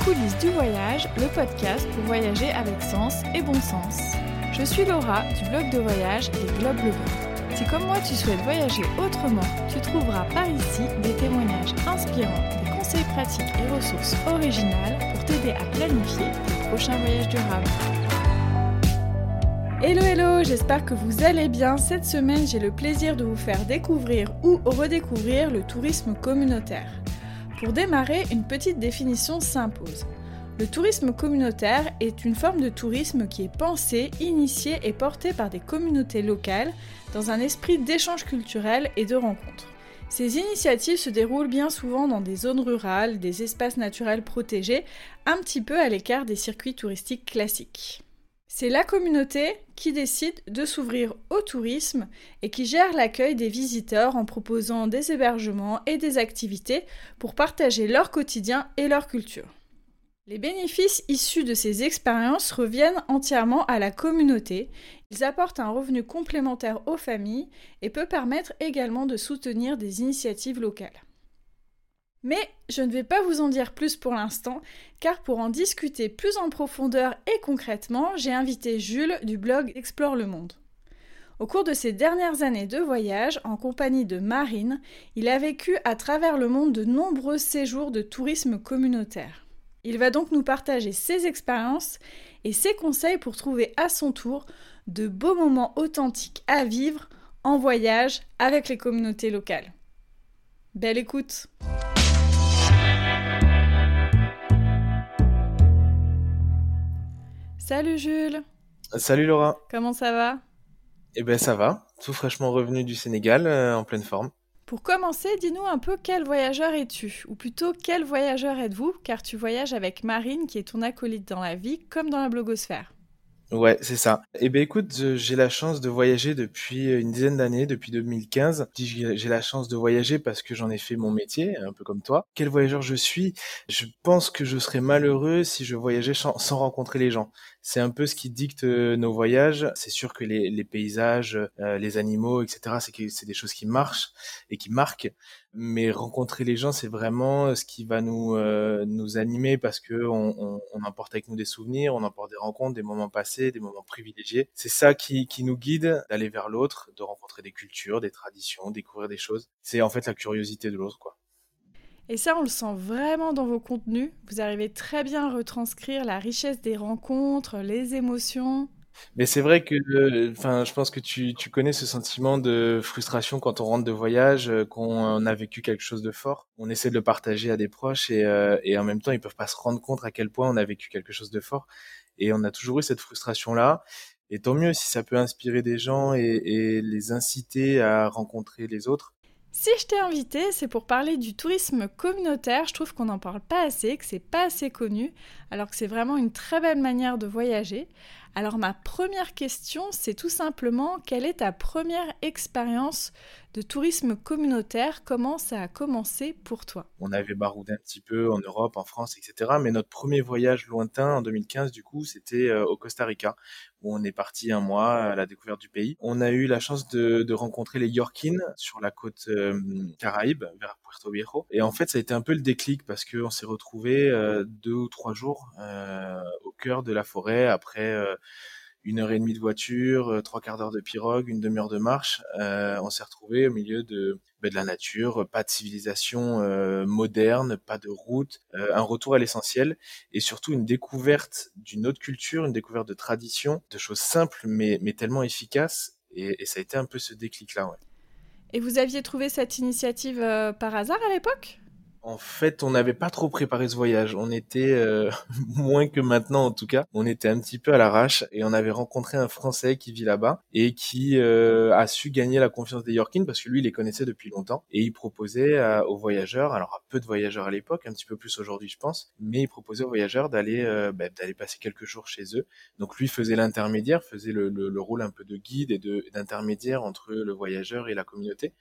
Coulisses du voyage, le podcast pour voyager avec sens et bon sens. Je suis Laura du blog de voyage Les Globe Lovers. Si comme moi tu souhaites voyager autrement, tu trouveras par ici des témoignages inspirants, des conseils pratiques et ressources originales pour t'aider à planifier tes prochains voyages durables. Hello hello, j'espère que vous allez bien. Cette semaine, j'ai le plaisir de vous faire découvrir ou redécouvrir le tourisme communautaire. Pour démarrer, une petite définition s'impose. Le tourisme communautaire est une forme de tourisme qui est pensée, initiée et portée par des communautés locales dans un esprit d'échange culturel et de rencontre. Ces initiatives se déroulent bien souvent dans des zones rurales, des espaces naturels protégés, un petit peu à l'écart des circuits touristiques classiques. C'est la communauté qui décide de s'ouvrir au tourisme et qui gère l'accueil des visiteurs en proposant des hébergements et des activités pour partager leur quotidien et leur culture. Les bénéfices issus de ces expériences reviennent entièrement à la communauté. Ils apportent un revenu complémentaire aux familles et peuvent permettre également de soutenir des initiatives locales. Mais je ne vais pas vous en dire plus pour l'instant, car pour en discuter plus en profondeur et concrètement, j'ai invité Jules du blog Explore le Monde. Au cours de ses dernières années de voyage, en compagnie de Marine, il a vécu à travers le monde de nombreux séjours de tourisme communautaire. Il va donc nous partager ses expériences et ses conseils pour trouver à son tour de beaux moments authentiques à vivre en voyage avec les communautés locales. Belle écoute! Salut Jules. Salut Laura. Comment ça va? Eh ben ça va, tout fraîchement revenu du Sénégal, euh, en pleine forme. Pour commencer, dis-nous un peu quel voyageur es-tu? Ou plutôt quel voyageur êtes-vous? Car tu voyages avec Marine qui est ton acolyte dans la vie comme dans la blogosphère. Ouais, c'est ça. Eh ben écoute, j'ai la chance de voyager depuis une dizaine d'années, depuis 2015. J'ai la chance de voyager parce que j'en ai fait mon métier, un peu comme toi. Quel voyageur je suis? Je pense que je serais malheureux si je voyageais sans rencontrer les gens. C'est un peu ce qui dicte nos voyages. C'est sûr que les, les paysages, euh, les animaux, etc., c'est des choses qui marchent et qui marquent mais rencontrer les gens, c'est vraiment ce qui va nous euh, nous animer parce que on, on, on, emporte avec nous des souvenirs, on emporte des rencontres, des moments passés, des moments privilégiés. C'est ça qui, qui nous guide d'aller vers l'autre, de rencontrer des cultures, des traditions, découvrir des choses. C'est en fait la curiosité de l'autre, quoi. Et ça, on le sent vraiment dans vos contenus. Vous arrivez très bien à retranscrire la richesse des rencontres, les émotions. Mais c'est vrai que, enfin, je pense que tu, tu connais ce sentiment de frustration quand on rentre de voyage, euh, qu'on a vécu quelque chose de fort. On essaie de le partager à des proches et, euh, et en même temps, ils peuvent pas se rendre compte à quel point on a vécu quelque chose de fort. Et on a toujours eu cette frustration-là. Et tant mieux si ça peut inspirer des gens et, et les inciter à rencontrer les autres. Si je t'ai invité, c'est pour parler du tourisme communautaire. Je trouve qu'on n'en parle pas assez, que c'est pas assez connu, alors que c'est vraiment une très belle manière de voyager. Alors ma première question, c'est tout simplement quelle est ta première expérience de tourisme communautaire? Comment ça a commencé pour toi? On avait baroudé un petit peu en Europe, en France, etc. Mais notre premier voyage lointain en 2015, du coup, c'était euh, au Costa Rica, où on est parti un mois à la découverte du pays. On a eu la chance de, rencontrer les Yorkines sur la côte euh, Caraïbe, vers Puerto Viejo. Et en fait, ça a été un peu le déclic parce qu'on s'est retrouvé euh, deux ou trois jours de la forêt après une heure et demie de voiture, euh, trois quarts d'heure de pirogue, une demi-heure de marche. Euh, on s'est retrouvé au milieu de, ben, de la nature, pas de civilisation euh, moderne, pas de route, un retour à l'essentiel et surtout une découverte d'une autre culture, une découverte de traditions, de choses simples mais, mais tellement efficaces. Et, ça a été un peu ce déclic-là. Et vous aviez trouvé cette initiative par hasard à l'époque? En fait, on n'avait pas trop préparé ce voyage. On était euh, moins que maintenant, en tout cas. On était un petit peu à l'arrache et on avait rencontré un Français qui vit là-bas et qui euh, a su gagner la confiance des Yorkines parce que lui, il les connaissait depuis longtemps et il proposait aux voyageurs, alors à peu de voyageurs à l'époque, un petit peu plus aujourd'hui, je pense, mais il proposait aux voyageurs d'aller euh, bah, d'aller passer quelques jours chez eux. Donc lui faisait l'intermédiaire, faisait le, le, rôle un peu de guide et d'intermédiaire entre le voyageur et la communauté.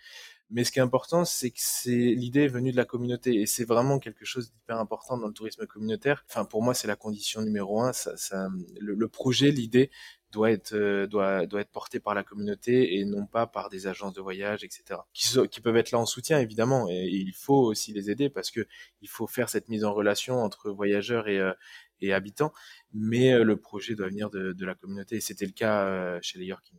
Mais ce qui est important, c'est que c'est l'idée est venue de la communauté et c'est vraiment quelque chose d'hyper important dans le tourisme communautaire. Enfin, pour moi, c'est la condition numéro un. Ça, ça, le, projet, l'idée doit être euh, doit doit être porté par la communauté et non pas par des agences de voyage, etc. Qui, peuvent être là en soutien évidemment et, il faut aussi les aider parce que il faut faire cette mise en relation entre voyageurs et euh, et habitants. Mais euh, le projet doit venir de, de la communauté et c'était le cas chez les Yorkins.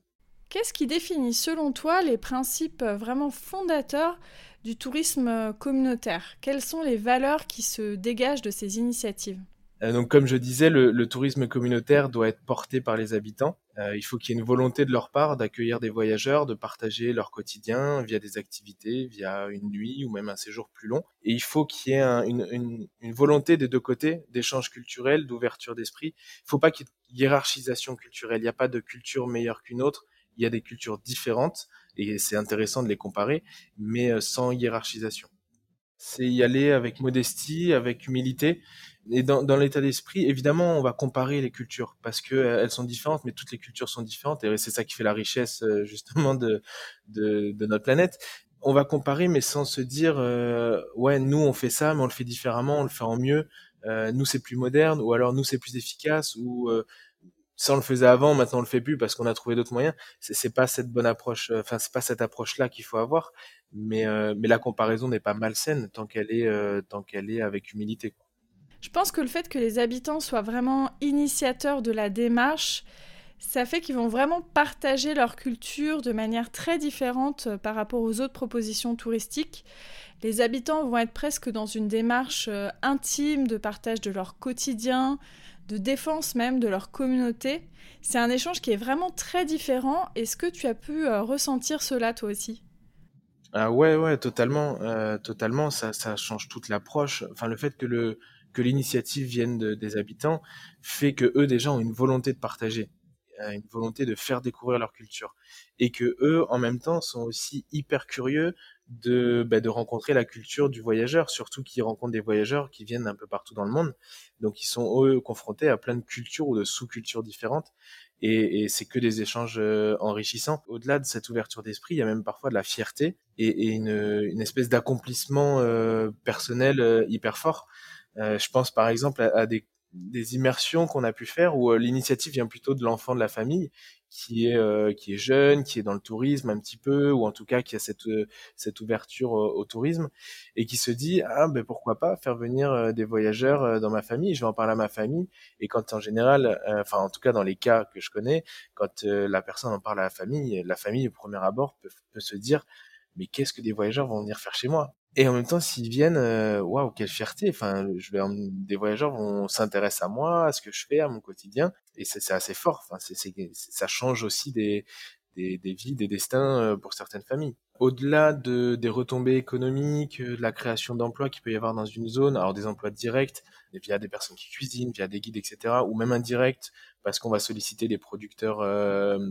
Qu'est-ce qui définit selon toi les principes vraiment fondateurs du tourisme communautaire? Quelles sont les valeurs qui se dégagent de ces initiatives? Euh, donc, comme je disais, le, tourisme communautaire doit être porté par les habitants. Euh, il faut qu'il y ait une volonté de leur part d'accueillir des voyageurs, de partager leur quotidien via des activités, via une nuit ou même un séjour plus long. Et il faut qu'il y ait une, volonté des deux côtés d'échange culturel, d'ouverture d'esprit. Il ne faut pas qu'il y ait hiérarchisation culturelle. Il n'y a pas de culture meilleure qu'une autre. Il y a des cultures différentes et c'est intéressant de les comparer, mais euh, sans hiérarchisation. C'est y aller avec modestie, avec humilité et dans, dans l'état d'esprit, évidemment, on va comparer les cultures parce que euh, elles sont différentes, mais toutes les cultures sont différentes et c'est ça qui fait la richesse euh, justement de, de, de notre planète. On va comparer, mais sans se dire euh, ouais, nous on fait ça, mais on le fait différemment, on le fait en mieux. Euh, nous c'est plus moderne, ou alors nous c'est plus efficace, ou ça on le faisait avant, maintenant on le fait plus parce qu'on a trouvé d'autres moyens. C'est pas cette bonne approche, enfin c'est pas cette approche là qu'il faut avoir, mais mais la comparaison n'est pas malsaine tant qu'elle est tant qu'elle est avec humilité. Je pense que le fait que les habitants soient vraiment initiateurs de la démarche, ça fait qu'ils vont vraiment partager leur culture de manière très différente euh, par rapport aux autres propositions touristiques. Les habitants vont être presque dans une démarche euh, intime de partage de leur quotidien, de défense même de leur communauté. C'est un échange qui est vraiment très différent. Est-ce que tu as pu euh, ressentir cela toi aussi? Ah ouais, ouais, totalement, totalement. Ça, ça change toute l'approche. Enfin, le fait que le, que l'initiative vienne des habitants fait que eux déjà ont une volonté de partager, euh, une volonté de faire découvrir leur culture, et que eux en même temps sont aussi hyper curieux de, bah, de rencontrer la culture du voyageur, surtout qu'ils rencontrent des voyageurs qui viennent un peu partout dans le monde, donc ils sont eux confrontés à plein de cultures ou de sous-cultures différentes, et, et c'est que des échanges euh, enrichissants. Au-delà de cette ouverture d'esprit, il y a même parfois de la fierté et, une, une, espèce d'accomplissement euh, personnel euh, hyper fort. Je pense par exemple à, des, des, immersions qu'on a pu faire où l'initiative vient plutôt de l'enfant de la famille qui est euh, qui est jeune, qui est dans le tourisme un petit peu ou en tout cas qui a cette cette ouverture au, tourisme et qui se dit ah ben pourquoi pas faire venir des voyageurs dans ma famille, je vais en parler à ma famille et quand en général enfin en tout cas dans les cas que je connais, quand la personne en parle à la famille, la famille au premier abord peut, peut se dire mais qu'est-ce que des voyageurs vont venir faire chez moi? Et en même temps, s'ils viennent, euh, waouh, quelle fierté! Enfin, je vais, des voyageurs vont s'intéresser à moi, à ce que je fais, à mon quotidien, et c'est assez fort. Enfin, c'est, ça change aussi des, des, vies, des destins euh, pour certaines familles. Au-delà de, des retombées économiques, euh, de la création d'emplois qu'il peut y avoir dans une zone, alors des emplois directs, via des personnes qui cuisinent, via des guides, etc., ou même indirects, parce qu'on va solliciter des producteurs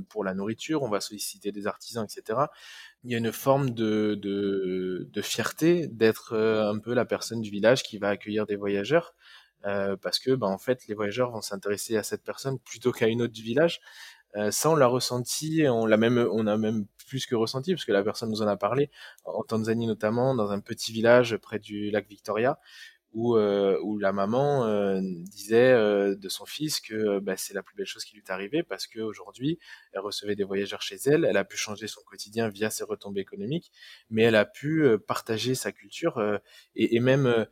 pour la nourriture, on va solliciter des artisans, etc il y a une forme de, fierté d'être euh, un peu la personne du village qui va accueillir des voyageurs. Euh, parce que ben, en fait les voyageurs vont s'intéresser à cette personne plutôt qu'à une autre du village. Euh, ça on l'a ressenti, on l'a même, on a même plus que ressenti parce que la personne nous en a parlé en Tanzanie notamment dans un petit village près du lac Victoria où, euh, où la maman euh, disait euh, de son fils que bah, c'est la plus belle chose qui lui est arrivée parce qu'aujourd'hui, elle recevait des voyageurs chez elle, elle a pu changer son quotidien via ses retombées économiques, mais elle a pu partager sa culture et, et, même,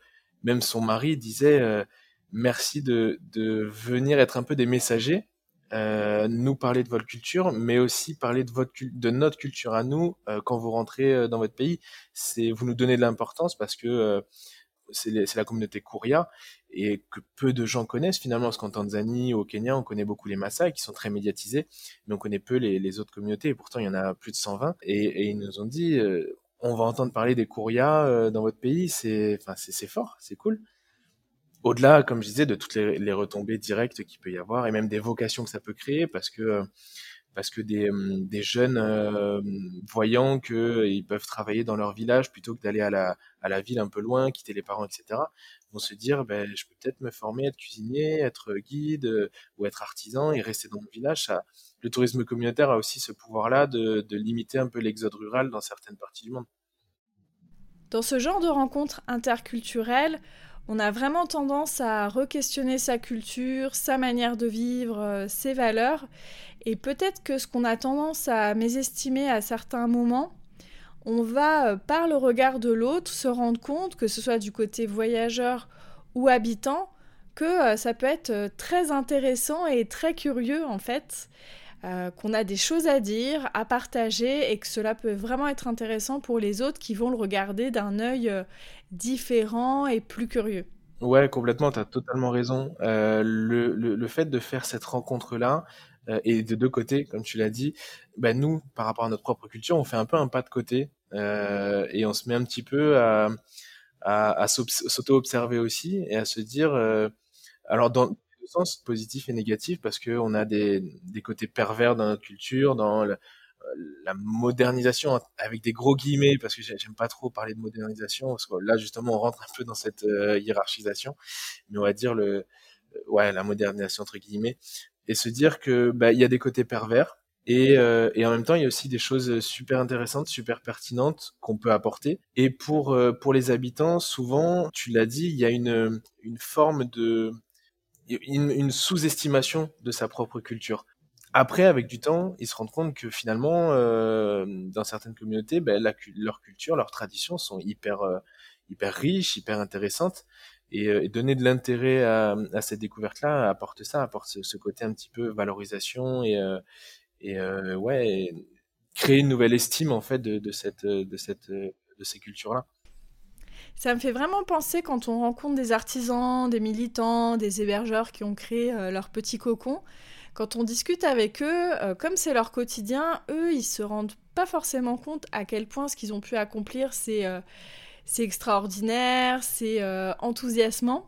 même son mari disait merci de, de venir être un peu des messagers euh, nous parler de votre culture, mais aussi parler de notre culture à nous euh, quand vous rentrez dans votre pays. C'est vous nous donnez de l'importance parce que c'est la communauté Kuria et que peu de gens connaissent. Finalement parce qu'en Tanzanie au Kenya on connaît beaucoup les Maasai qui sont très médiatisés mais on connaît peu les, autres communautés. Et pourtant il y en a plus de 120 et, ils nous ont dit euh, on va entendre parler des Kuria euh, dans votre pays. C'est fort c'est cool au-delà comme je disais de toutes les, retombées directes qu'il peut y avoir et même des vocations que ça peut créer parce que euh, parce que des, hum, des jeunes euh, voyant qu'ils peuvent travailler dans leur village plutôt que d'aller à la, à la ville un peu loin, quitter les parents, etc., vont se dire, ben, je peux peut-être me former, être cuisinier, être guide euh, ou être artisan et rester dans le village. Le tourisme communautaire a aussi ce pouvoir-là de, de limiter un peu l'exode rural dans certaines parties du monde. Dans ce genre de rencontres interculturelles, on a vraiment tendance à re-questionner sa culture, sa manière de vivre, euh, ses valeurs. Et peut-être que ce qu'on a tendance à mésestimer à certains moments, on va, euh, par le regard de l'autre, se rendre compte, que ce soit du côté voyageur ou habitant, que euh, ça peut être très intéressant et très curieux en fait. Qu'on a des choses à dire, à partager et que cela peut vraiment être intéressant pour les autres qui vont le regarder d'un œil différent et plus curieux. Ouais, complètement, tu as totalement raison. Euh, le, le, fait de faire cette rencontre-là, euh, et de deux côtés, comme tu l'as dit, bah, nous, par rapport à notre propre culture, on fait un peu un pas de côté euh, et on se met un petit peu à, à, à s'auto-observer aussi et à se dire, euh, alors dans sens positif et négatif, parce qu'on a des, des côtés pervers dans notre culture, dans le, la modernisation avec des gros guillemets parce que j'aime pas trop parler de modernisation parce que là justement on rentre un peu dans cette euh, hiérarchisation. Mais on va dire le euh, ouais la modernisation entre guillemets et se dire que bah y a des côtés pervers et, euh, et en même temps il y a aussi des choses super intéressantes super pertinentes qu'on peut apporter. Et pour pour les habitants souvent tu l'as dit il y a une une forme de une, sous-estimation de sa propre culture après, avec du temps, ils se rendent compte que finalement, euh, dans certaines communautés, ben, leur culture, leurs traditions sont hyper, euh, hyper riches, hyper intéressantes. Et, euh, donner de l'intérêt à, cette découverte-là apporte ça, apporte ce, ce, côté un petit peu valorisation et, ouais, créer une nouvelle estime en fait de ces cultures-là. Ça me fait vraiment penser quand on rencontre des artisans, des militants, des hébergeurs qui ont créé leur petit cocon quand on discute avec eux, euh, comme c'est leur quotidien, eux, ils se rendent pas forcément compte à quel point ce qu'ils ont pu accomplir, c'est euh, extraordinaire, c'est euh, enthousiasmant.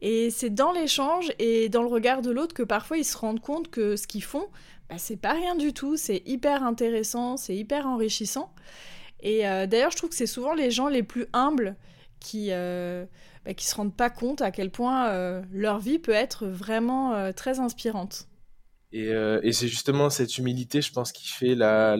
Et c'est dans l'échange et dans le regard de l'autre que parfois ils se rendent compte que ce qu'ils font, bah, c'est pas rien du tout, c'est hyper intéressant, c'est hyper enrichissant. Et d'ailleurs, je trouve que c'est souvent les gens les plus humbles qui, bah, qui se rendent pas compte à quel point leur vie peut être vraiment très inspirante. Et, euh, c'est justement cette humilité, je pense, qui fait la,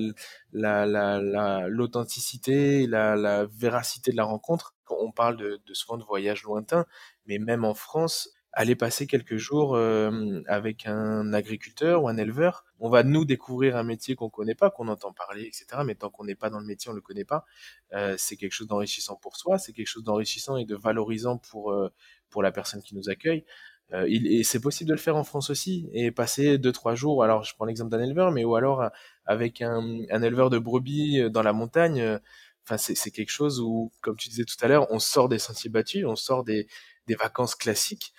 la, la, l'authenticité, la, la, véracité de la rencontre. On parle souvent de voyages lointains, mais même en France, aller passer quelques jours euh, avec un agriculteur ou un éleveur, on va nous découvrir un métier qu'on connaît pas, qu'on entend parler, etc. Mais tant qu'on n'est pas dans le métier, on le connaît pas. Euh, c'est quelque chose d'enrichissant pour soi, c'est quelque chose d'enrichissant et de valorisant pour euh, pour la personne qui nous accueille. Il, et c'est possible de le faire en France aussi et passer deux trois jours. Alors je prends l'exemple d'un éleveur, mais ou alors avec un, un, éleveur de brebis dans la montagne. Enfin, c'est quelque chose où, comme tu disais tout à l'heure, on sort des sentiers battus, on sort des, des vacances classiques.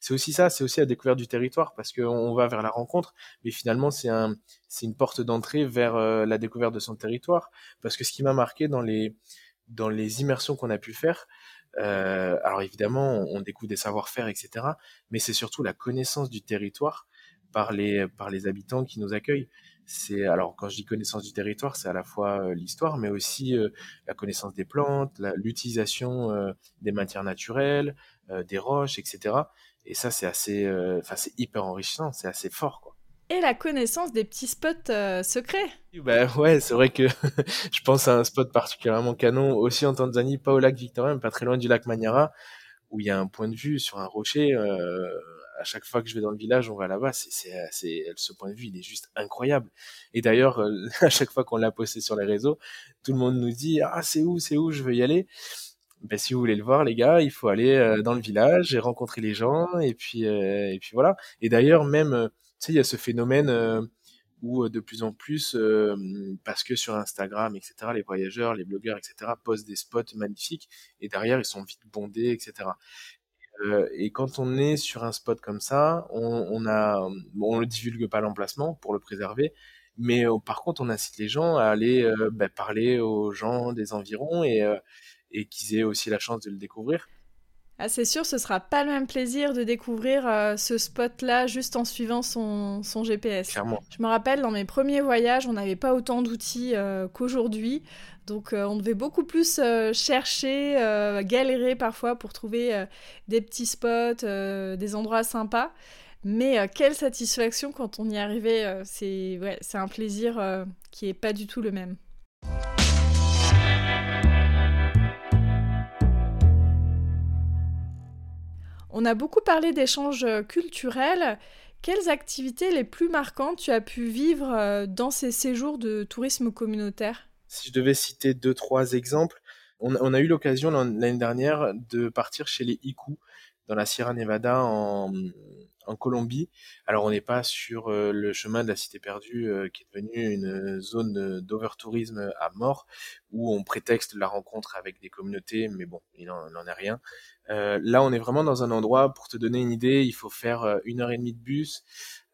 C'est aussi ça, c'est aussi la découverte du territoire parce qu'on va vers la rencontre, mais finalement c'est un, une porte d'entrée vers la découverte de son territoire. Parce que ce qui m'a marqué dans les, dans les immersions qu'on a pu faire, euh, alors évidemment, on découvre des savoir-faire, etc. Mais c'est surtout la connaissance du territoire par les, par les habitants qui nous accueillent. C'est alors quand je dis connaissance du territoire, c'est à la fois euh, l'histoire, mais aussi euh, la connaissance des plantes, l'utilisation euh, des matières naturelles, euh, des roches, etc. Et ça, c'est assez, enfin c'est hyper enrichissant, c'est assez fort, quoi et la connaissance des petits spots euh, secrets. Bah ouais, c'est vrai que je pense à un spot particulièrement canon aussi en Tanzanie, pas au lac Victoria, mais pas très loin du lac Manyara, où il y a un point de vue sur un rocher. Euh, à chaque fois que je vais dans le village, on va là-bas. C'est, c'est, ce point de vue, il est juste incroyable. Et d'ailleurs, euh, à chaque fois qu'on l'a posté sur les réseaux, tout le monde nous dit ah c'est où, c'est où, je veux y aller? Ben, si vous voulez le voir, les gars, il faut aller euh, dans le village et rencontrer les gens, et puis et puis voilà. Et d'ailleurs, même tu sais, il y a ce phénomène euh, où euh, de plus en plus, euh, parce que sur Instagram, etc., les voyageurs, les blogueurs, etc., postent des spots magnifiques et derrière, ils sont vite bondés, etc. et quand on est sur un spot comme ça, on, on a, bon, on ne divulgue pas l'emplacement pour le préserver, mais par contre, on incite les gens à aller bah, parler aux gens des environs et, et qu'ils aient aussi la chance de le découvrir. Ah, c'est sûr, ce sera pas le même plaisir de découvrir euh, ce spot-là juste en suivant son, son GPS. Clairement. Je me rappelle, dans mes premiers voyages, on n'avait pas autant d'outils euh, qu'aujourd'hui. Donc, euh, on devait beaucoup plus chercher, galérer parfois pour trouver des petits spots, des endroits sympas. Mais quelle satisfaction quand on y arrivait. c'est ouais, un plaisir qui est pas du tout le même. On a beaucoup parlé d'échanges culturels. Quelles activités les plus marquantes tu as pu vivre euh, dans ces séjours de tourisme communautaire? Si je devais citer deux, trois exemples, on, a eu l'occasion l'année dernière de partir chez les Iku dans la Sierra Nevada en, en Colombie. Alors on n'est pas sur euh, le chemin de la cité perdue euh, qui est devenu une zone d'overtourisme à mort où on prétexte la rencontre avec des communautés, mais bon, il n'en est rien. Euh, là, on est vraiment dans un endroit, pour te donner une idée, il faut faire une heure et demie de bus,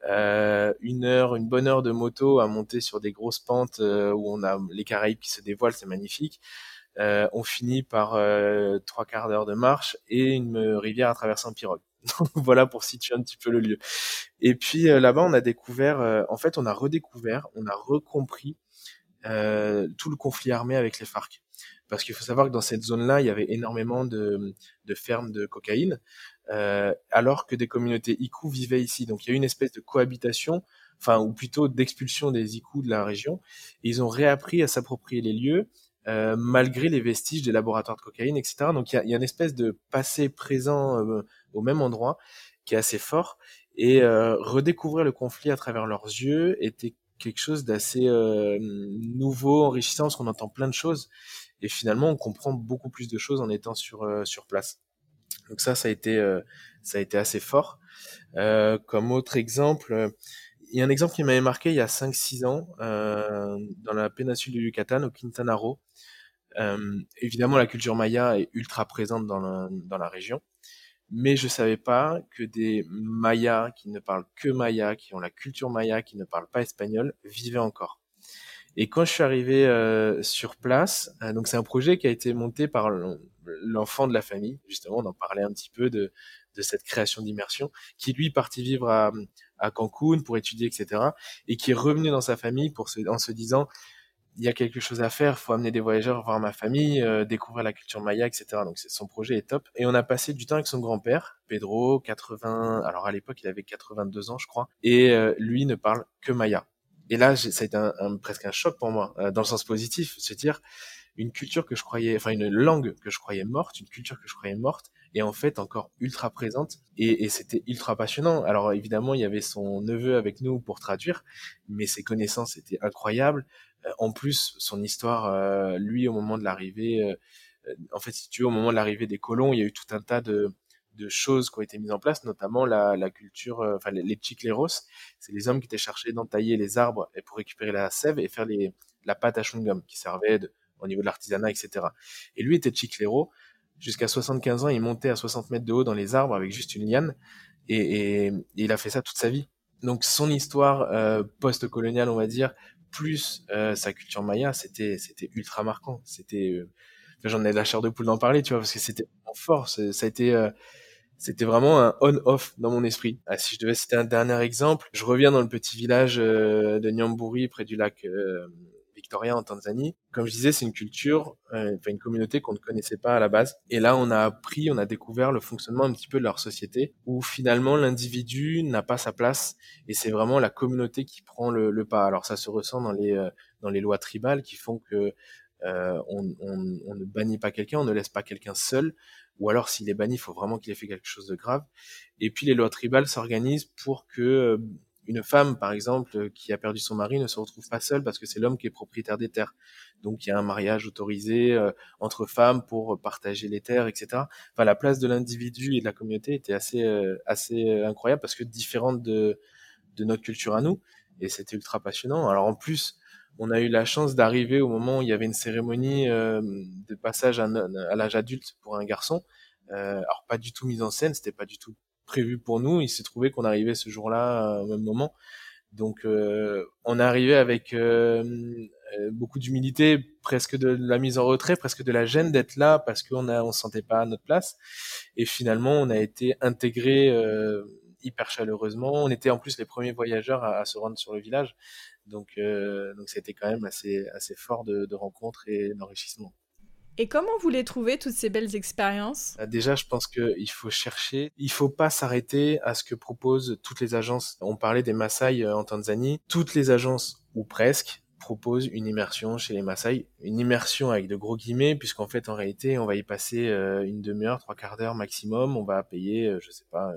une heure, une bonne heure de moto à monter sur des grosses pentes où on a les Caraïbes qui se dévoilent, c'est magnifique. on finit par trois quarts d'heure de marche et une rivière à traverser en pirogue. voilà pour situer un petit peu le lieu. Et puis euh, là-bas, on a découvert, euh, en fait, on a redécouvert, on a recompris euh, tout le conflit armé avec les FARC. Parce qu'il faut savoir que dans cette zone-là, il y avait énormément de, de fermes de cocaïne, alors que des communautés Ikou vivaient ici. Donc il y a eu une espèce de cohabitation, enfin ou plutôt d'expulsion des Ikou de la région. Ils ont réappris à s'approprier les lieux. Malgré les vestiges des laboratoires de cocaïne, etc. Donc il y a, une espèce de passé présent au même endroit, qui est assez fort. Et euh, redécouvrir le conflit à travers leurs yeux était quelque chose d'assez euh, nouveau, enrichissant, parce qu'on entend plein de choses. Et finalement, on comprend beaucoup plus de choses en étant sur, euh, sur place. Donc ça, ça a été, ça a été assez fort. comme autre exemple, il y a un exemple qui m'avait marqué il y a 5-6 ans, dans la péninsule du Yucatan, au Quintana Roo. Évidemment, la culture maya est ultra présente dans la, dans la région mais je savais pas que des Mayas qui ne parlent que Maya, qui ont la culture Maya, qui ne parlent pas espagnol, vivaient encore. Et quand je suis arrivé euh, sur place, euh, donc c'est un projet qui a été monté par l'enfant de la famille, justement, on en parlait un petit peu de, de cette création d'immersion, qui lui partit vivre à, à Cancun pour étudier, etc., et qui est revenu dans sa famille pour se, en se disant, il y a quelque chose à faire, faut amener des voyageurs voir ma famille, euh, découvrir la culture maya, etc. Donc son projet est top. Et on a passé du temps avec son grand-père, Pedro, 80, alors à l'époque il avait 82 ans je crois, et euh, lui ne parle que maya. Et là ça a été un, presque un choc pour moi, euh, dans le sens positif, se dire une culture que je croyais, enfin une langue que je croyais morte, une culture que je croyais morte, et en fait encore ultra présente et, et c'était ultra passionnant. Alors évidemment il y avait son neveu avec nous pour traduire, mais ses connaissances étaient incroyables. Euh, en plus, son histoire, euh, lui, au moment de l'arrivée, euh, en fait, si tu veux, au moment de l'arrivée des colons, il y a eu tout un tas de, choses qui ont été mises en place, notamment la, culture, enfin les, les chicleros, c'est les hommes qui étaient chargés d'entailler les arbres et pour récupérer la sève et faire les, la pâte à chewing-gum qui servait au niveau de l'artisanat, etc. Et lui était chiclero. Jusqu'à 75 ans, il montait à 60 mètres de haut dans les arbres avec juste une liane et, il a fait ça toute sa vie. Donc son histoire post-coloniale, on va dire, euh, sa culture maya, c'était c'était ultra marquant. C'était, euh, j'en ai la chair de poule d'en parler, tu vois, parce que c'était fort. Ça a été euh, c'était vraiment un on-off dans mon esprit. Ah, si je devais citer un dernier exemple, je reviens dans le petit village de Nyamburi, près du lac Victoria en Tanzanie. Comme je disais, c'est une culture, euh, une communauté qu'on ne connaissait pas à la base. Et là, on a appris, on a découvert le fonctionnement un petit peu de leur société, où finalement l'individu n'a pas sa place, et c'est vraiment la communauté qui prend le, pas. Alors ça se ressent dans les euh, dans les lois tribales qui font que euh, on, ne bannit pas quelqu'un, on ne laisse pas quelqu'un seul, ou alors s'il est banni, il faut vraiment qu'il ait fait quelque chose de grave. Et puis les lois tribales s'organisent pour que une femme, par exemple, euh, qui a perdu son mari ne se retrouve pas seule parce que c'est l'homme qui est propriétaire des terres. Donc il y a un mariage autorisé euh, entre femmes pour partager les terres, etc. Enfin, la place de l'individu et de la communauté était assez euh, assez incroyable parce que différente de de notre culture à nous et c'était ultra passionnant. Alors en plus, on a eu la chance d'arriver au moment où il y avait une cérémonie de passage à, à l'âge adulte pour un garçon. alors pas du tout mise en scène, c'était pas du tout prévu pour nous. Il s'est trouvé qu'on arrivait ce jour-là euh, au même moment. Donc euh, on est arrivé avec euh, beaucoup d'humilité, presque de la mise en retrait, presque de la gêne d'être là parce qu'on a on se sentait pas à notre place. Et finalement, on a été intégré hyper chaleureusement. On était en plus les premiers voyageurs à, se rendre sur le village. Donc donc c'était quand même assez assez fort de, de rencontres et d'enrichissement. Et comment vous les trouvez, toutes ces belles expériences? Euh, Déjà, je pense qu'il faut chercher. Il faut pas s'arrêter à ce que proposent toutes les agences. On parlait des Maasai euh, en Tanzanie. Toutes les agences, ou presque, propose une immersion chez les Maasai, une immersion avec de gros guillemets, puisqu'en fait, en réalité, on va y passer une demi-heure, trois quarts d'heure maximum. On va payer, je sais pas,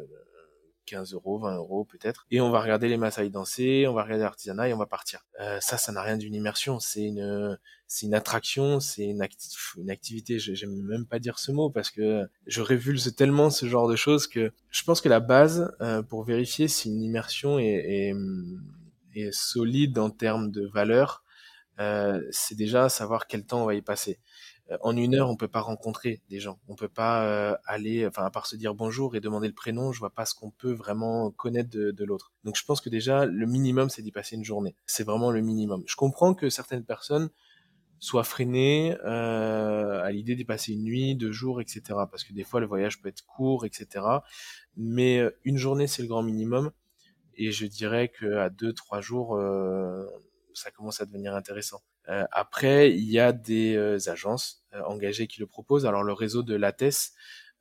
15 euros, 20 euros peut-être. Et on va regarder les Maasai danser, on va regarder l'artisanat et on va partir. Euh, ça, ça n'a rien d'une immersion. C'est une, c'est une attraction, c'est une, activité. J'aime même pas dire ce mot parce que je révulse tellement ce genre de choses que je pense que la base euh, pour vérifier si une immersion est solide en termes de valeur, euh, c'est déjà savoir quel temps on va y passer. Euh, en une heure, on peut pas rencontrer des gens. On peut pas euh, aller, enfin, à part se dire bonjour et demander le prénom, je vois pas ce qu'on peut vraiment connaître de, l'autre. Donc, je pense que déjà, le minimum, c'est d'y passer une journée. C'est vraiment le minimum. Je comprends que certaines personnes soient freinées euh, à l'idée d'y passer une nuit, deux jours, etc. Parce que des fois, le voyage peut être court, etc. Mais une journée, c'est le grand minimum. Et je dirais que à deux, trois jours, ça commence à devenir intéressant. Euh, après, il y a des euh, agences euh, engagées qui le proposent. Alors le réseau de l'ATES,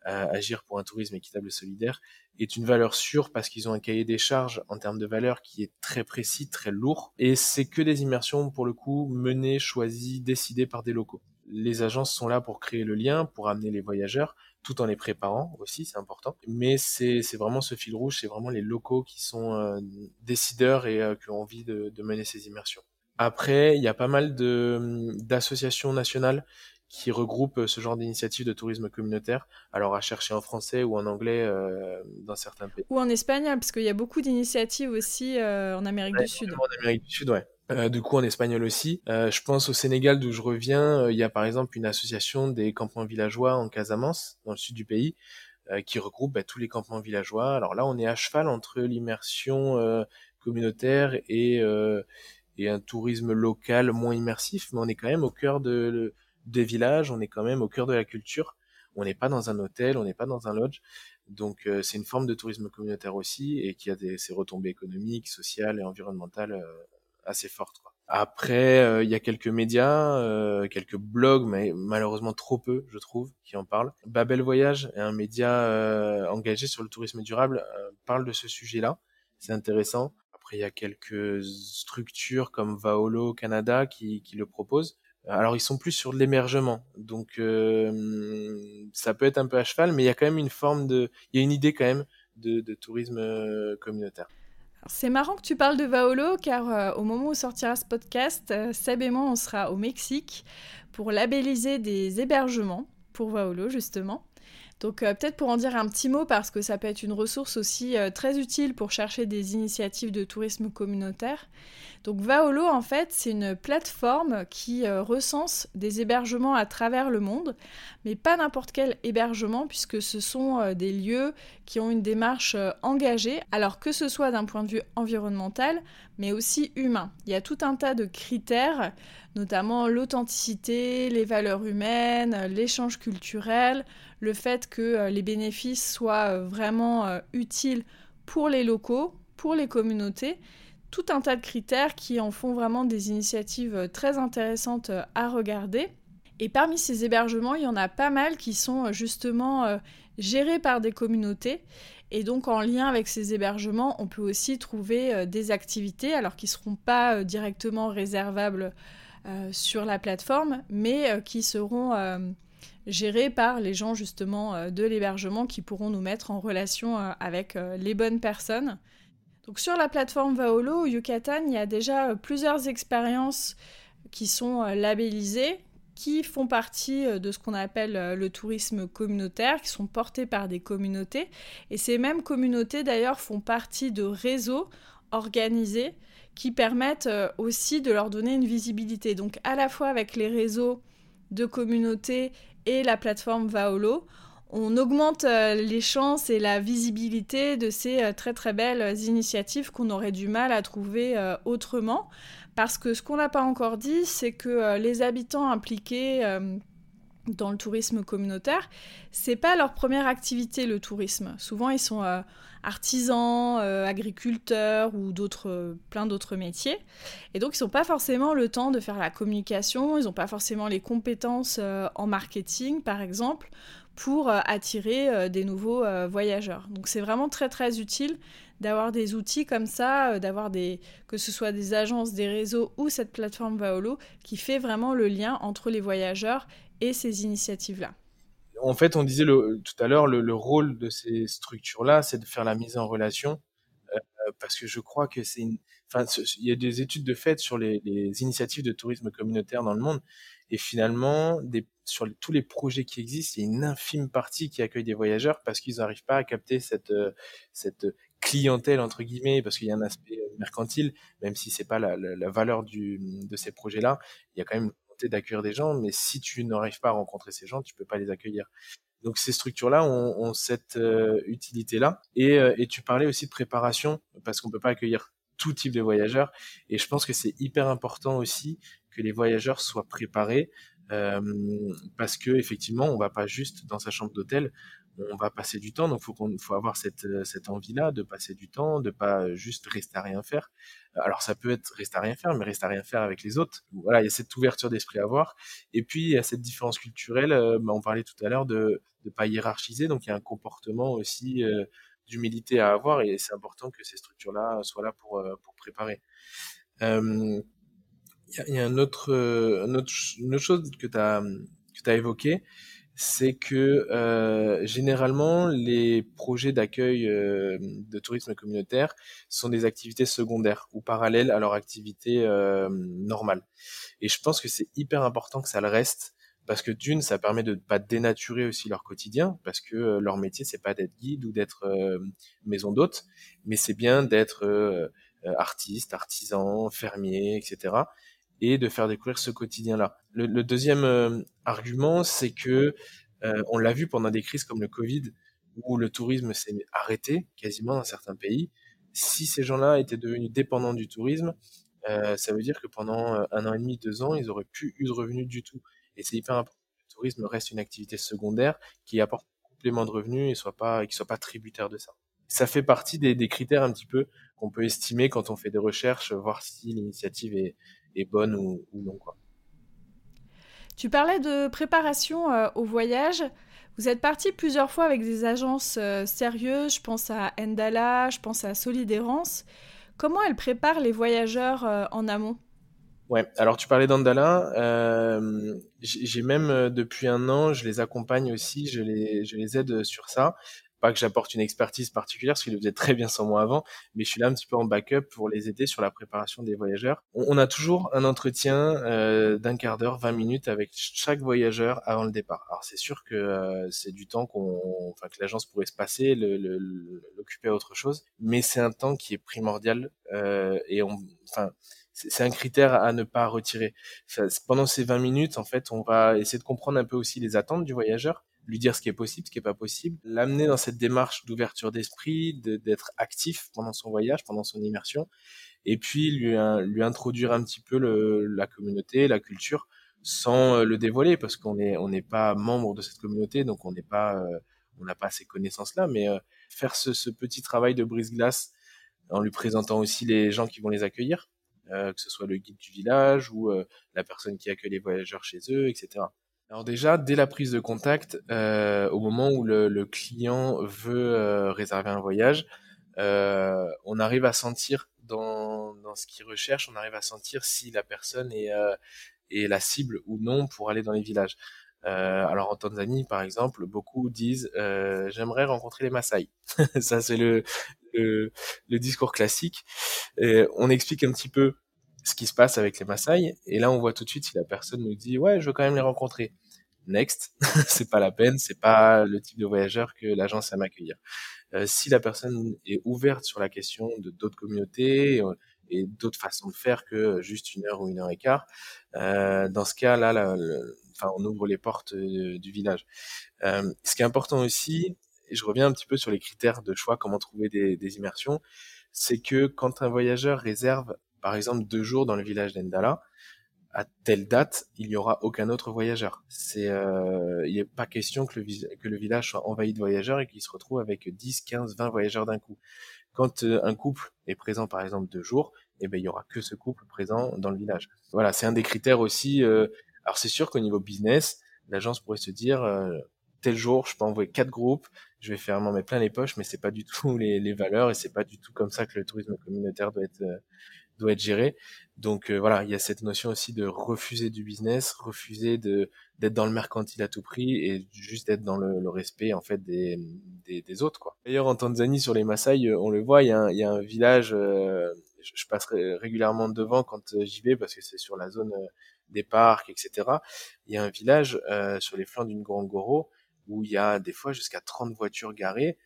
Agir pour un tourisme équitable et solidaire, est une valeur sûre parce qu'ils ont un cahier des charges en termes de valeur qui est très précis, très lourd. Et c'est que des immersions, pour le coup, menées, choisies, décidées par des locaux. Les agences sont là pour créer le lien, pour amener les voyageurs, tout en les préparant aussi, c'est important. Mais c'est vraiment ce fil rouge, c'est vraiment les locaux qui sont décideurs et qui ont envie de, de mener ces immersions. Après, il y a pas mal d'associations nationales qui regroupent ce genre d'initiatives de tourisme communautaire, alors à chercher en français ou en anglais euh, dans certains pays. Ou en espagnol, parce qu'il y a beaucoup d'initiatives aussi euh, en Amérique du Sud. En Amérique du Sud, ouais. Euh, du coup, en espagnol aussi. je pense au Sénégal, d'où je reviens, il y a par exemple une association des campements villageois en Casamance, dans le sud du pays, qui regroupe bah, tous les campements villageois. Alors là, on est à cheval entre l'immersion communautaire et et un tourisme local moins immersif, mais on est quand même au cœur de, des villages, on est quand même au cœur de la culture. On n'est pas dans un hôtel, on n'est pas dans un lodge. Donc euh, c'est une forme de tourisme communautaire aussi et qui a des, ses retombées économiques, sociales et environnementales euh, assez fortes. Quoi. Après, euh, il y a quelques médias, quelques blogs, mais malheureusement trop peu, je trouve, qui en parlent. Babel Voyage, un média engagé sur le tourisme durable, parle de ce sujet-là. C'est intéressant. Après, il y a quelques structures comme Vaolo Canada qui, qui le proposent. Alors, ils sont plus sur de l'émergement. Donc, euh, ça peut être un peu à cheval, mais il y a quand même une forme de. Il y a une idée quand même de, tourisme euh, communautaire. C'est marrant que tu parles de Vaolo, car euh, au moment où sortira ce podcast, Seb et moi, on sera au Mexique pour labelliser des hébergements pour Vaolo, justement. Donc euh, peut-être pour en dire un petit mot, parce que ça peut être une ressource aussi euh, très utile pour chercher des initiatives de tourisme communautaire. Donc Vaolo, en fait, c'est une plateforme qui euh, recense des hébergements à travers le monde, mais pas n'importe quel hébergement, puisque ce sont des lieux qui ont une démarche engagée, alors que ce soit d'un point de vue environnemental, mais aussi humain. Il y a tout un tas de critères, notamment l'authenticité, les valeurs humaines, l'échange culturel, le fait que euh, les bénéfices soient euh, vraiment euh, utiles pour les locaux, pour les communautés, tout un tas de critères qui en font vraiment des initiatives très intéressantes à regarder. Et parmi ces hébergements, il y en a pas mal qui sont justement gérés par des communautés. Et donc en lien avec ces hébergements, on peut aussi trouver des activités, alors qui ne seront pas directement réservables sur la plateforme, mais qui seront gérés par les gens justement euh, de l'hébergement qui pourront nous mettre en relation euh, avec euh, les bonnes personnes. Donc sur la plateforme Vaolo au Yucatan, il y a déjà plusieurs expériences qui sont labellisées, qui font partie de ce qu'on appelle le tourisme communautaire, qui sont portées par des communautés. Et ces mêmes communautés d'ailleurs font partie de réseaux organisés qui permettent aussi de leur donner une visibilité. Donc à la fois avec les réseaux de communautés et la plateforme Vaolo, on augmente euh, les chances et la visibilité de ces euh, très très belles initiatives qu'on aurait du mal à trouver euh, autrement. Parce que ce qu'on n'a pas encore dit, c'est que les habitants impliqués dans le tourisme communautaire, c'est pas leur première activité le tourisme. Souvent ils sont artisans, agriculteurs ou d'autres plein d'autres métiers et donc ils n'ont pas forcément le temps de faire la communication, ils n'ont pas forcément les compétences en marketing par exemple pour attirer des nouveaux voyageurs. Donc c'est vraiment très très utile d'avoir des outils comme ça, d'avoir des que ce soit des agences, des réseaux ou cette plateforme Vaolo qui fait vraiment le lien entre les voyageurs et ces initiatives-là en fait, on disait le, tout à l'heure, le, rôle de ces structures-là, c'est de faire la mise en relation, euh, parce que je crois que c'est une, enfin, il y a des études de fait sur les, initiatives de tourisme communautaire dans le monde, et finalement, sur tous les projets qui existent, il y a une infime partie qui accueille des voyageurs parce qu'ils n'arrivent pas à capter cette, euh, cette clientèle entre guillemets, parce qu'il y a un aspect mercantile, même si c'est pas la, la, valeur du, de ces projets-là, il y a quand même d'accueillir des gens, mais si tu n'arrives pas à rencontrer ces gens, tu peux pas les accueillir. Donc ces structures-là ont, cette euh, utilité-là. Et, euh, et, tu parlais aussi de préparation, parce qu'on peut pas accueillir tout type de voyageurs. Et je pense que c'est hyper important aussi que les voyageurs soient préparés, euh, parce que effectivement, on va pas juste dans sa chambre d'hôtel on va passer du temps, donc faut qu'on faut avoir cette, euh, cette envie-là de passer du temps, de pas juste rester à rien faire. Alors ça peut être rester à rien faire, mais rester à rien faire avec les autres. Voilà, il y a cette ouverture d'esprit à avoir. Et puis il y a cette différence culturelle. Euh, bah, on parlait tout à l'heure de ne pas hiérarchiser, donc il y a un comportement aussi euh, d'humilité à avoir, et c'est important que ces structures-là soient là pour pour préparer. il y, a, autre, une autre chose que tu as que as évoqué, c'est que euh, généralement les projets d'accueil euh, de tourisme communautaire sont des activités secondaires ou parallèles à leur activité euh, normale. Et je pense que c'est hyper important que ça le reste parce que d'une, ça permet de pas dénaturer aussi leur quotidien parce que leur métier c'est pas d'être guide ou d'être maison d'hôte, mais c'est bien d'être artiste, artisan, fermier, etc et de faire découvrir ce quotidien-là. Le, deuxième euh, argument, c'est que euh, on l'a vu pendant des crises comme le Covid, où le tourisme s'est arrêté quasiment dans certains pays. Si ces gens-là étaient devenus dépendants du tourisme, euh, ça veut dire que pendant un an et demi, deux ans, ils auraient plus eu de revenus du tout. Et c'est hyper important le tourisme reste une activité secondaire qui apporte complément de revenus et soit pas, qui soit pas tributaire de ça. Ça fait partie des critères un petit peu qu'on peut estimer quand on fait des recherches, voir si l'initiative est, est bonne ou, non. Quoi. Tu parlais de préparation euh, au voyage. Vous êtes parti plusieurs fois avec des agences euh, sérieuses, je pense à Endala, je pense à Solidérance. Comment elles préparent les voyageurs euh, en amont? Ouais, alors tu parlais d'Andala. j'ai même depuis un an, je les accompagne aussi, je les, je les aide sur ça pas que j'apporte une expertise particulière, parce qu'ils le faisaient très bien sans moi avant, mais je suis là un petit peu en backup pour les aider sur la préparation des voyageurs. On, a toujours un entretien euh, d'un quart d'heure, 20 minutes avec chaque voyageur avant le départ. Alors c'est sûr que euh, c'est du temps qu'on, enfin que l'agence pourrait se passer, l'occuper à autre chose, mais c'est un temps qui est primordial euh, et on, enfin c'est un critère à ne pas retirer. pendant ces 20 minutes, en fait, on va essayer de comprendre un peu aussi les attentes du voyageur, lui dire ce qui est possible, ce qui est pas possible, l'amener dans cette démarche d'ouverture d'esprit, d'être actif pendant son voyage, pendant son immersion, et puis lui, lui introduire un petit peu le, la communauté, la culture, sans euh, le dévoiler, parce qu'on n'est on n'est pas membre de cette communauté, donc on n'est pas, euh, on n'a pas ces connaissances-là, mais euh, faire ce, ce, petit travail de brise-glace en lui présentant aussi les gens qui vont les accueillir, que ce soit le guide du village ou la personne qui accueille les voyageurs chez eux, etc. Alors déjà, dès la prise de contact, euh, au moment où le, le client veut euh, réserver un voyage, euh, on arrive à sentir dans, dans ce qu'il recherche, on arrive à sentir si la personne est, euh, est la cible ou non pour aller dans les villages. Euh, alors en Tanzanie, par exemple, beaucoup disent j'aimerais rencontrer les Maasai. Ça c'est le, le, le, discours classique. On explique un petit peu ce qui se passe avec les Maasai. Et là, on voit tout de suite si la personne nous dit ouais, je veux quand même les rencontrer. Next, c'est pas la peine, c'est pas le type de voyageur que l'agence aime accueillir. Euh, si la personne est ouverte sur la question de d'autres communautés euh, et d'autres façons de faire que juste une heure ou une heure et quart, euh, dans ce cas-là, là, enfin, on ouvre les portes du village. Ce qui est important aussi, et je reviens un petit peu sur les critères de choix, comment trouver des immersions, c'est que quand un voyageur réserve par exemple deux jours dans le village d'Endala, à telle date, il n'y aura aucun autre voyageur. C'est, euh, il n'est pas question que le, village soit envahi de voyageurs et qu'il se retrouve avec 10, 15, 20 voyageurs d'un coup. Quand euh, un couple est présent, par exemple, deux jours, eh ben, il y aura que ce couple présent dans le village. Voilà, c'est un des critères aussi. Euh, alors, c'est sûr qu'au niveau business, l'agence pourrait se dire, tel jour, je peux envoyer quatre groupes, je vais faire m'en mettre plein les poches, mais c'est pas du tout les, les valeurs et c'est pas du tout comme ça que le tourisme communautaire doit être doit être géré. Donc voilà, il y a cette notion aussi de refuser du business, refuser de d'être dans le mercantile à tout prix et juste d'être dans le, le, respect en fait des, des, des autres quoi. D'ailleurs en Tanzanie sur les Maasai, on le voit, il y a un, il y a un village je passe régulièrement devant quand euh, j'y vais parce que c'est sur la zone euh, des parcs, etc. Il y a un village euh, sur les flancs d'une Ngorongoro où il y a des fois jusqu'à 30 voitures garées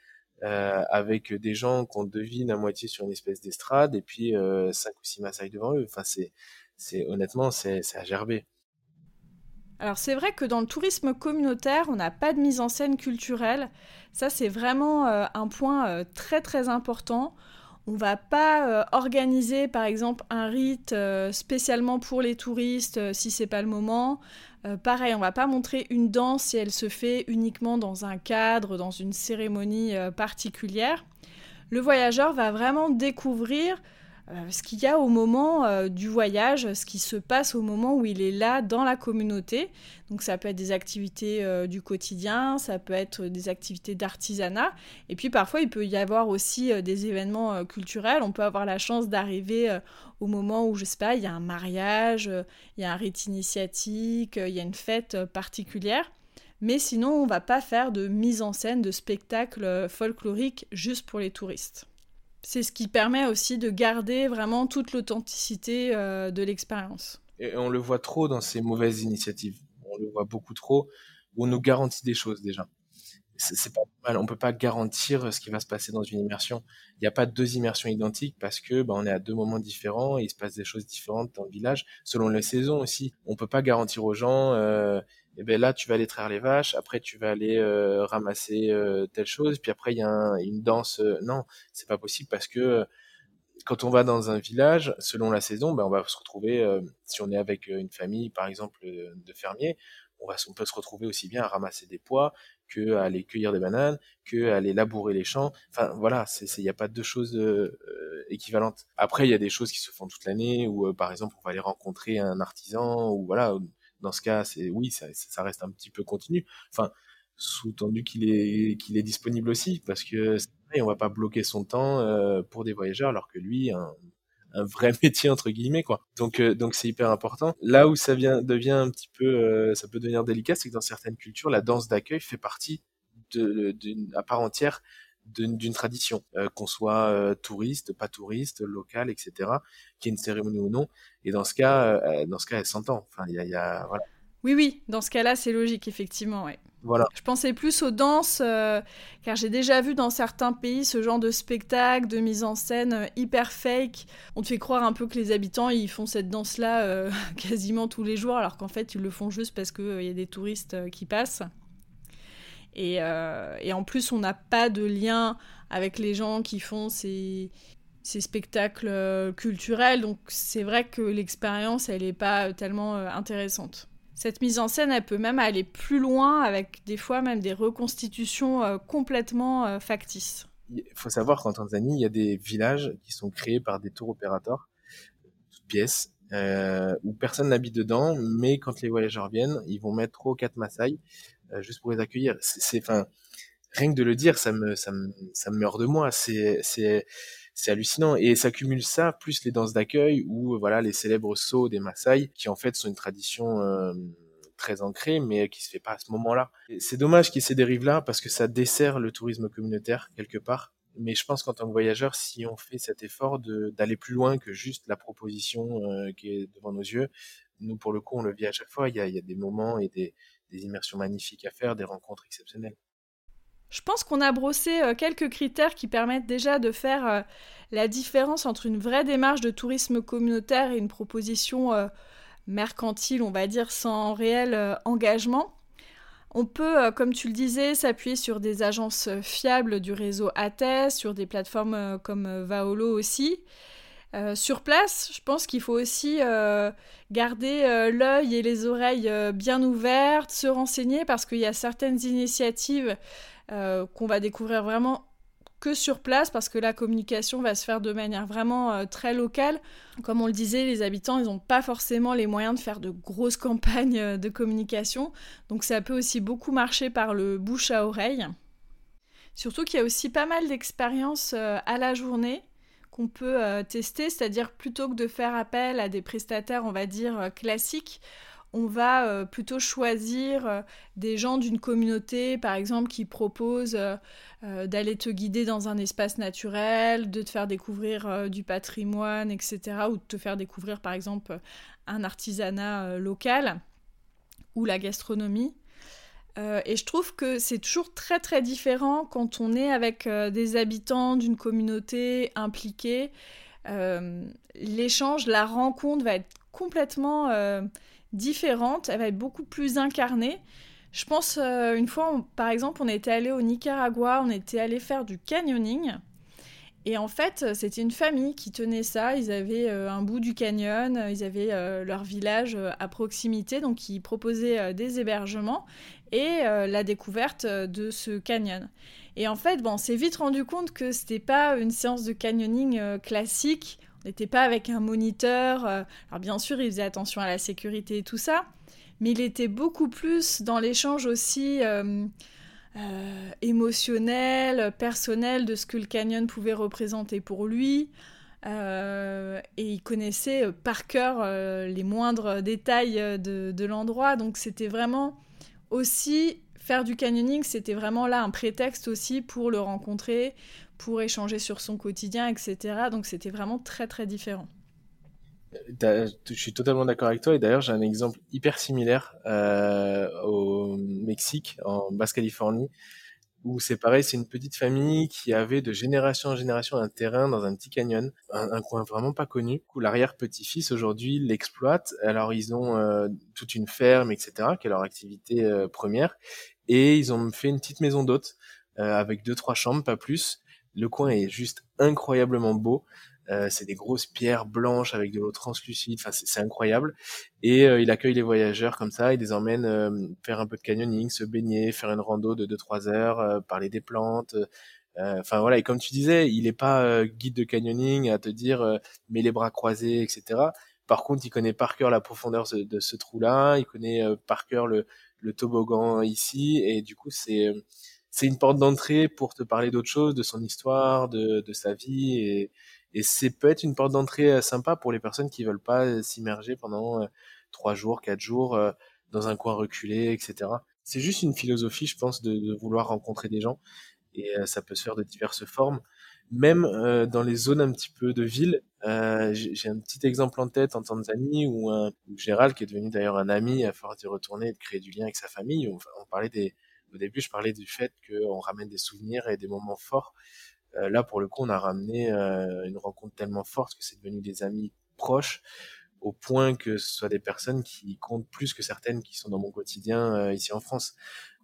euh, avec des gens qu'on devine à moitié sur une espèce d'estrade et puis euh, cinq ou six massailles devant eux. Enfin, c'est, honnêtement, c'est, c'est à gerber. Alors c'est vrai que dans le tourisme communautaire, on n'a pas de mise en scène culturelle. Ça, c'est vraiment euh, un point très très important. On va pas euh, organiser par exemple un rite euh, spécialement pour les touristes euh, si c'est pas le moment. Pareil, on va pas montrer une danse si elle se fait uniquement dans un cadre, dans une cérémonie particulière. Le voyageur va vraiment découvrir euh, ce qu'il y a au moment euh, du voyage, ce qui se passe au moment où il est là dans la communauté. Donc ça peut être des activités euh, du quotidien, ça peut être des activités d'artisanat, et puis parfois il peut y avoir aussi des événements culturels. On peut avoir la chance d'arriver au moment où, je sais pas, il y a un mariage, il y a un rite initiatique, il y a une fête particulière. Mais sinon, on va pas faire de mise en scène, de spectacle folklorique juste pour les touristes. C'est ce qui permet aussi de garder vraiment toute l'authenticité euh, de l'expérience. Et on le voit trop dans ces mauvaises initiatives. On le voit beaucoup trop on nous garantit des choses déjà. C'est pas mal. On peut pas garantir ce qui va se passer dans une immersion. Il n'y a pas deux immersions identiques parce que bah, on est à deux moments différents et il se passe des choses différentes dans le village selon les saisons aussi. On peut pas garantir aux gens. Euh, et eh ben là tu vas aller traire les vaches, après tu vas aller euh, ramasser euh, telle chose, puis après il y a une danse. Euh, non, c'est pas possible parce que quand on va dans un village, selon la saison, ben on va se retrouver, si on est avec une famille par exemple de fermiers, on, va, on peut se retrouver aussi bien à ramasser des pois que à aller cueillir des bananes, que à aller labourer les champs. Enfin voilà, il n'y a pas deux choses équivalentes. Après il y a des choses qui se font toute l'année, ou par exemple on va aller rencontrer un artisan, ou voilà dans ce cas, c'est oui, ça, reste un petit peu continu. Enfin, sous-tendu qu'il est qu'il est disponible aussi, parce que on va pas bloquer son temps euh, pour des voyageurs, alors que lui, un, un vrai métier entre guillemets quoi. Donc euh, donc c'est hyper important. Là où ça vient devient un petit peu, euh, ça peut devenir délicat, c'est que dans certaines cultures, la danse d'accueil fait partie de, de, à part entière d'une tradition, euh, qu'on soit euh, touriste, pas touriste, local, etc., qu'il y ait une cérémonie ou non. Et dans ce cas, euh, dans ce cas, elle s'entend. Enfin, il y a, y a, voilà. Oui, oui, dans ce cas-là, c'est logique, effectivement, ouais. Voilà. Je pensais plus aux danses, car j'ai déjà vu dans certains pays ce genre de spectacle, de mise en scène hyper fake. On te fait croire un peu que les habitants, ils font cette danse-là quasiment tous les jours, alors qu'en fait, ils le font juste parce qu'il y a des touristes qui passent. Euh, et, en plus, on n'a pas de lien avec les gens qui font ces, spectacles euh, culturels. Donc c'est vrai que l'expérience, elle n'est pas tellement euh, intéressante. Cette mise en scène, elle peut même aller plus loin avec des fois même des reconstitutions complètement factices. Il faut savoir qu'en Tanzanie, il y a des villages qui sont créés par des tours opérateurs, toutes pièces, où personne n'habite dedans, mais quand les voyageurs viennent, ils vont mettre trois ou quatre Maasai juste pour les accueillir. C'est, enfin, rien que de le dire, ça me, ça me, ça me meurt de moi. C'est, c'est, c'est hallucinant. Et ça ça, plus les danses d'accueil, ou voilà, les célèbres sauts des Maasai, qui en fait sont une tradition euh, très ancrée, mais qui se fait pas à ce moment-là. C'est dommage qu'il y ait ces dérives-là, parce que ça dessert le tourisme communautaire, quelque part. Mais je pense qu'en tant que voyageur, si on fait cet effort d'aller plus loin que juste la proposition euh, qui est devant nos yeux, nous, pour le coup, on le vit à chaque fois. Il y a, il y a des moments et des, des immersions magnifiques à faire, des rencontres exceptionnelles. Je pense qu'on a brossé euh, quelques critères qui permettent déjà de faire euh, la différence entre une vraie démarche de tourisme communautaire et une proposition euh, mercantile, on va dire, sans réel engagement. On peut, comme tu le disais, s'appuyer sur des agences fiables du réseau ATES, sur des plateformes comme Vaolo aussi. Euh, sur place, je pense qu'il faut aussi euh, garder euh, l'œil et les oreilles bien ouvertes, se renseigner parce qu'il y a certaines initiatives qu'on va découvrir vraiment que sur place parce que la communication va se faire de manière vraiment très locale. Comme on le disait, les habitants, ils n'ont pas forcément les moyens de faire de grosses campagnes de communication. Donc ça peut aussi beaucoup marcher par le bouche à oreille. Surtout qu'il y a aussi pas mal d'expériences à la journée qu'on peut tester, c'est-à-dire plutôt que de faire appel à des prestataires, on va dire, classiques, on va euh, plutôt choisir euh, des gens d'une communauté, par exemple, qui proposent euh, d'aller te guider dans un espace naturel, de te faire découvrir du patrimoine, etc., ou de te faire découvrir, par exemple, un artisanat local ou la gastronomie. Et je trouve que c'est toujours très très différent quand on est avec des habitants d'une communauté impliquée. L'échange, la rencontre va être complètement différente, elle va être beaucoup plus incarnée. Je pense, euh, une fois, par exemple, on était allé au Nicaragua, on était allé faire du canyoning. Et en fait, c'était une famille qui tenait ça. Ils avaient euh, un bout du canyon, ils avaient euh, leur village à proximité, donc ils proposaient des hébergements et la découverte de ce canyon. Et en fait, bon, on s'est vite rendu compte que c'était pas une séance de canyoning classique n'était pas avec un moniteur. Euh, alors bien sûr, il faisait attention à la sécurité et tout ça, mais il était beaucoup plus dans l'échange aussi euh, euh, émotionnel, personnel de ce que le canyon pouvait représenter pour lui. et il connaissait par cœur les moindres détails de l'endroit. Donc c'était vraiment aussi faire du canyoning, c'était vraiment là un prétexte aussi pour le rencontrer, pour échanger sur son quotidien, etc. Donc c'était vraiment très très différent. Je suis totalement d'accord avec toi et d'ailleurs j'ai un exemple hyper similaire euh, au Mexique, en Basse-Californie, où c'est pareil, c'est une petite famille qui avait de génération en génération un terrain dans un petit canyon, un, coin vraiment pas connu, où l'arrière-petit-fils aujourd'hui l'exploite. Alors ils ont euh, toute une ferme, etc., qui est leur activité euh, première, et ils ont fait une petite maison d'hôte avec deux trois chambres, pas plus, le coin est juste incroyablement beau. Euh, c'est des grosses pierres blanches avec de l'eau translucide. Enfin, c'est incroyable. Et euh, il accueille les voyageurs comme ça. Il les emmène euh, faire un peu de canyoning, se baigner, faire une rando de 2-3 heures, parler des plantes. Enfin voilà. Et comme tu disais, il n'est pas guide de canyoning à te dire mets les bras croisés, etc. Par contre, il connaît par cœur la profondeur de, ce trou-là. Il connaît par cœur le, le toboggan ici. Et du coup, c'est c'est une porte d'entrée pour te parler d'autre chose, de son histoire, de, de sa vie, et, et c'est peut-être une porte d'entrée euh, sympa pour les personnes qui veulent pas euh, s'immerger pendant euh, trois jours, quatre jours dans un coin reculé, etc. C'est juste une philosophie, je pense, de, de, vouloir rencontrer des gens, et ça peut se faire de diverses formes. Même dans les zones un petit peu de ville, j'ai un petit exemple en tête en Tanzanie où, un, Gérald, qui est devenu d'ailleurs un ami à force d'y retourner et de créer du lien avec sa famille, on, on parlait des, au début, je parlais du fait qu'on ramène des souvenirs et des moments forts. Euh, là, pour le coup, on a ramené euh, une rencontre tellement forte que c'est devenu des amis proches, au point que ce soit des personnes qui comptent plus que certaines qui sont dans mon quotidien euh, ici en France,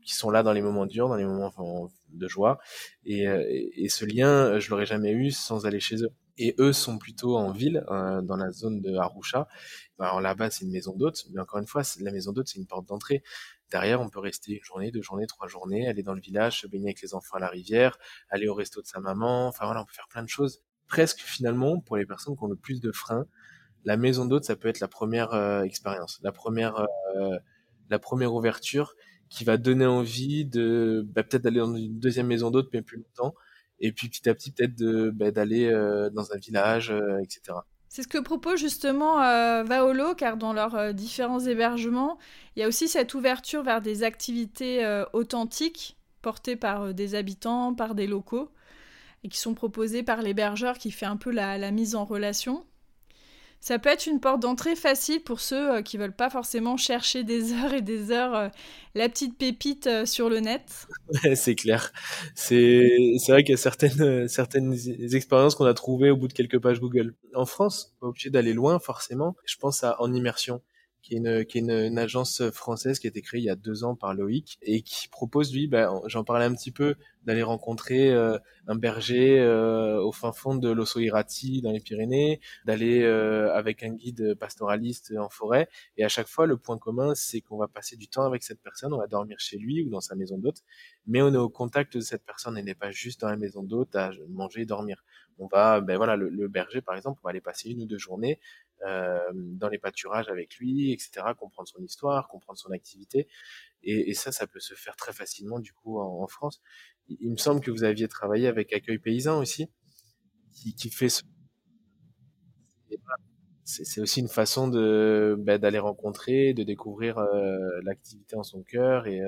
qui sont là dans les moments durs, dans les moments de joie. Et, et ce lien, je l'aurais jamais eu sans aller chez eux. Et eux sont plutôt en ville, dans la zone de Arusha. Alors là-bas, c'est une maison d'hôte, mais encore une fois, la maison d'hôte, c'est une porte d'entrée. Derrière, on peut rester une journée, deux journées, trois journées, aller dans le village, se baigner avec les enfants à la rivière, aller au resto de sa maman. Enfin voilà, on peut faire plein de choses. Presque finalement, pour les personnes qui ont le plus de freins, la maison d'hôte, ça peut être la première euh, expérience, la première, euh, la première ouverture qui va donner envie de bah, peut-être d'aller dans une deuxième maison d'hôte, mais plus longtemps, et puis petit à petit peut-être de bah, d'aller euh, dans un village, etc. C'est ce que propose justement euh, Vaolo, car dans leurs euh, différents hébergements, il y a aussi cette ouverture vers des activités euh, authentiques portées par des habitants, par des locaux, et qui sont proposées par l'hébergeur qui fait un peu la mise en relation. Ça peut être une porte d'entrée facile pour ceux euh, qui veulent pas forcément chercher des heures et des heures euh, la petite pépite euh, sur le net. c'est clair. C'est vrai qu'il y a certaines certaines expériences qu'on a trouvées au bout de quelques pages Google. En France, pas obligé d'aller loin forcément. Je pense à En Immersion qui est, une, qui est une, agence française qui a été créée il y a deux ans par Loïc et qui propose, lui, ben, j'en parlais un petit peu, d'aller rencontrer euh, un berger euh, au fin fond de l'Osso Irati dans les Pyrénées, d'aller euh, avec un guide pastoraliste en forêt. Et à chaque fois, le point commun, c'est qu'on va passer du temps avec cette personne, on va dormir chez lui ou dans sa maison d'hôte, mais on est au contact de cette personne et n'est pas juste dans la maison d'hôte à manger et dormir. On va, ben voilà, le, le berger, par exemple, on va aller passer une ou deux journées dans les pâturages avec lui, etc., comprendre son histoire, comprendre son activité. Et, ça, ça peut se faire très facilement du coup en, France. Il, me semble que vous aviez travaillé avec Accueil Paysan aussi, qui, qui fait ce... C'est aussi une façon de bah, d'aller rencontrer, de découvrir l'activité en son cœur et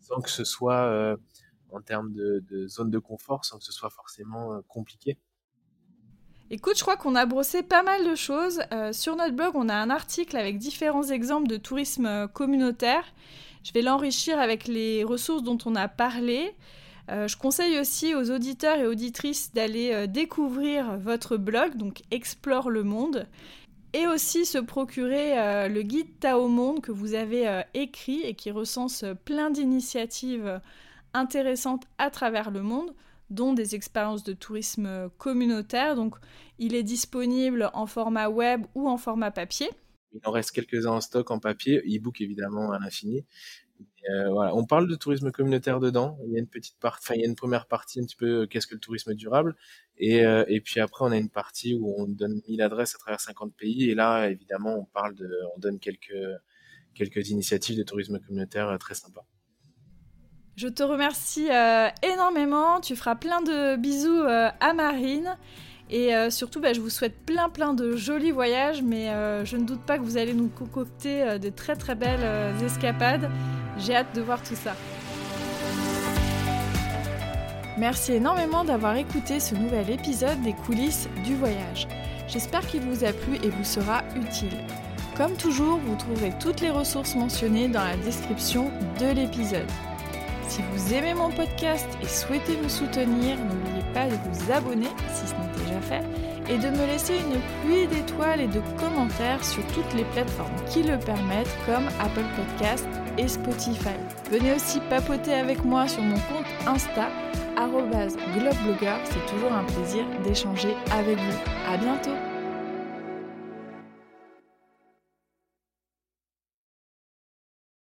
sans que ce soit en termes de, de, zone de confort, sans que ce soit forcément compliqué. Écoute, je crois qu'on a brossé pas mal de choses. Euh, sur notre blog, on a un article avec différents exemples de tourisme euh, communautaire. Je vais l'enrichir avec les ressources dont on a parlé. Euh, je conseille aussi aux auditeurs et auditrices d'aller découvrir votre blog, donc Explore le monde, et aussi se procurer le guide Tao Monde que vous avez écrit et qui recense plein d'initiatives intéressantes à travers le monde dont des expériences de tourisme communautaire. Donc, il est disponible en format web ou en format papier. Il en reste quelques-uns en stock en papier, e-book évidemment à l'infini. Euh, voilà. On parle de tourisme communautaire dedans. Il y a une petite partie, enfin, il y a une première partie un petit peu euh, qu'est-ce que le tourisme durable? Et, euh, et puis après, on a une partie où on donne 1000 adresses à travers 50 pays. Et là, évidemment, on parle de, on donne quelques, quelques initiatives de tourisme communautaire très sympas. Je te remercie euh, énormément. Tu feras plein de bisous euh, à Marine. Et euh, surtout, bah, je vous souhaite plein plein de jolis voyages, mais je ne doute pas que vous allez nous concocter de très très belles escapades. J'ai hâte de voir tout ça. Merci énormément d'avoir écouté ce nouvel épisode des coulisses du voyage. J'espère qu'il vous a plu et vous sera utile. Comme toujours, vous trouverez toutes les ressources mentionnées dans la description de l'épisode. Si vous aimez mon podcast et souhaitez me soutenir, n'oubliez pas de vous abonner si ce n'est déjà fait et de me laisser une pluie d'étoiles et de commentaires sur toutes les plateformes qui le permettent comme Apple Podcast et Spotify. Venez aussi papoter avec moi sur mon compte Insta globeblogger, c'est toujours un plaisir d'échanger avec vous. À bientôt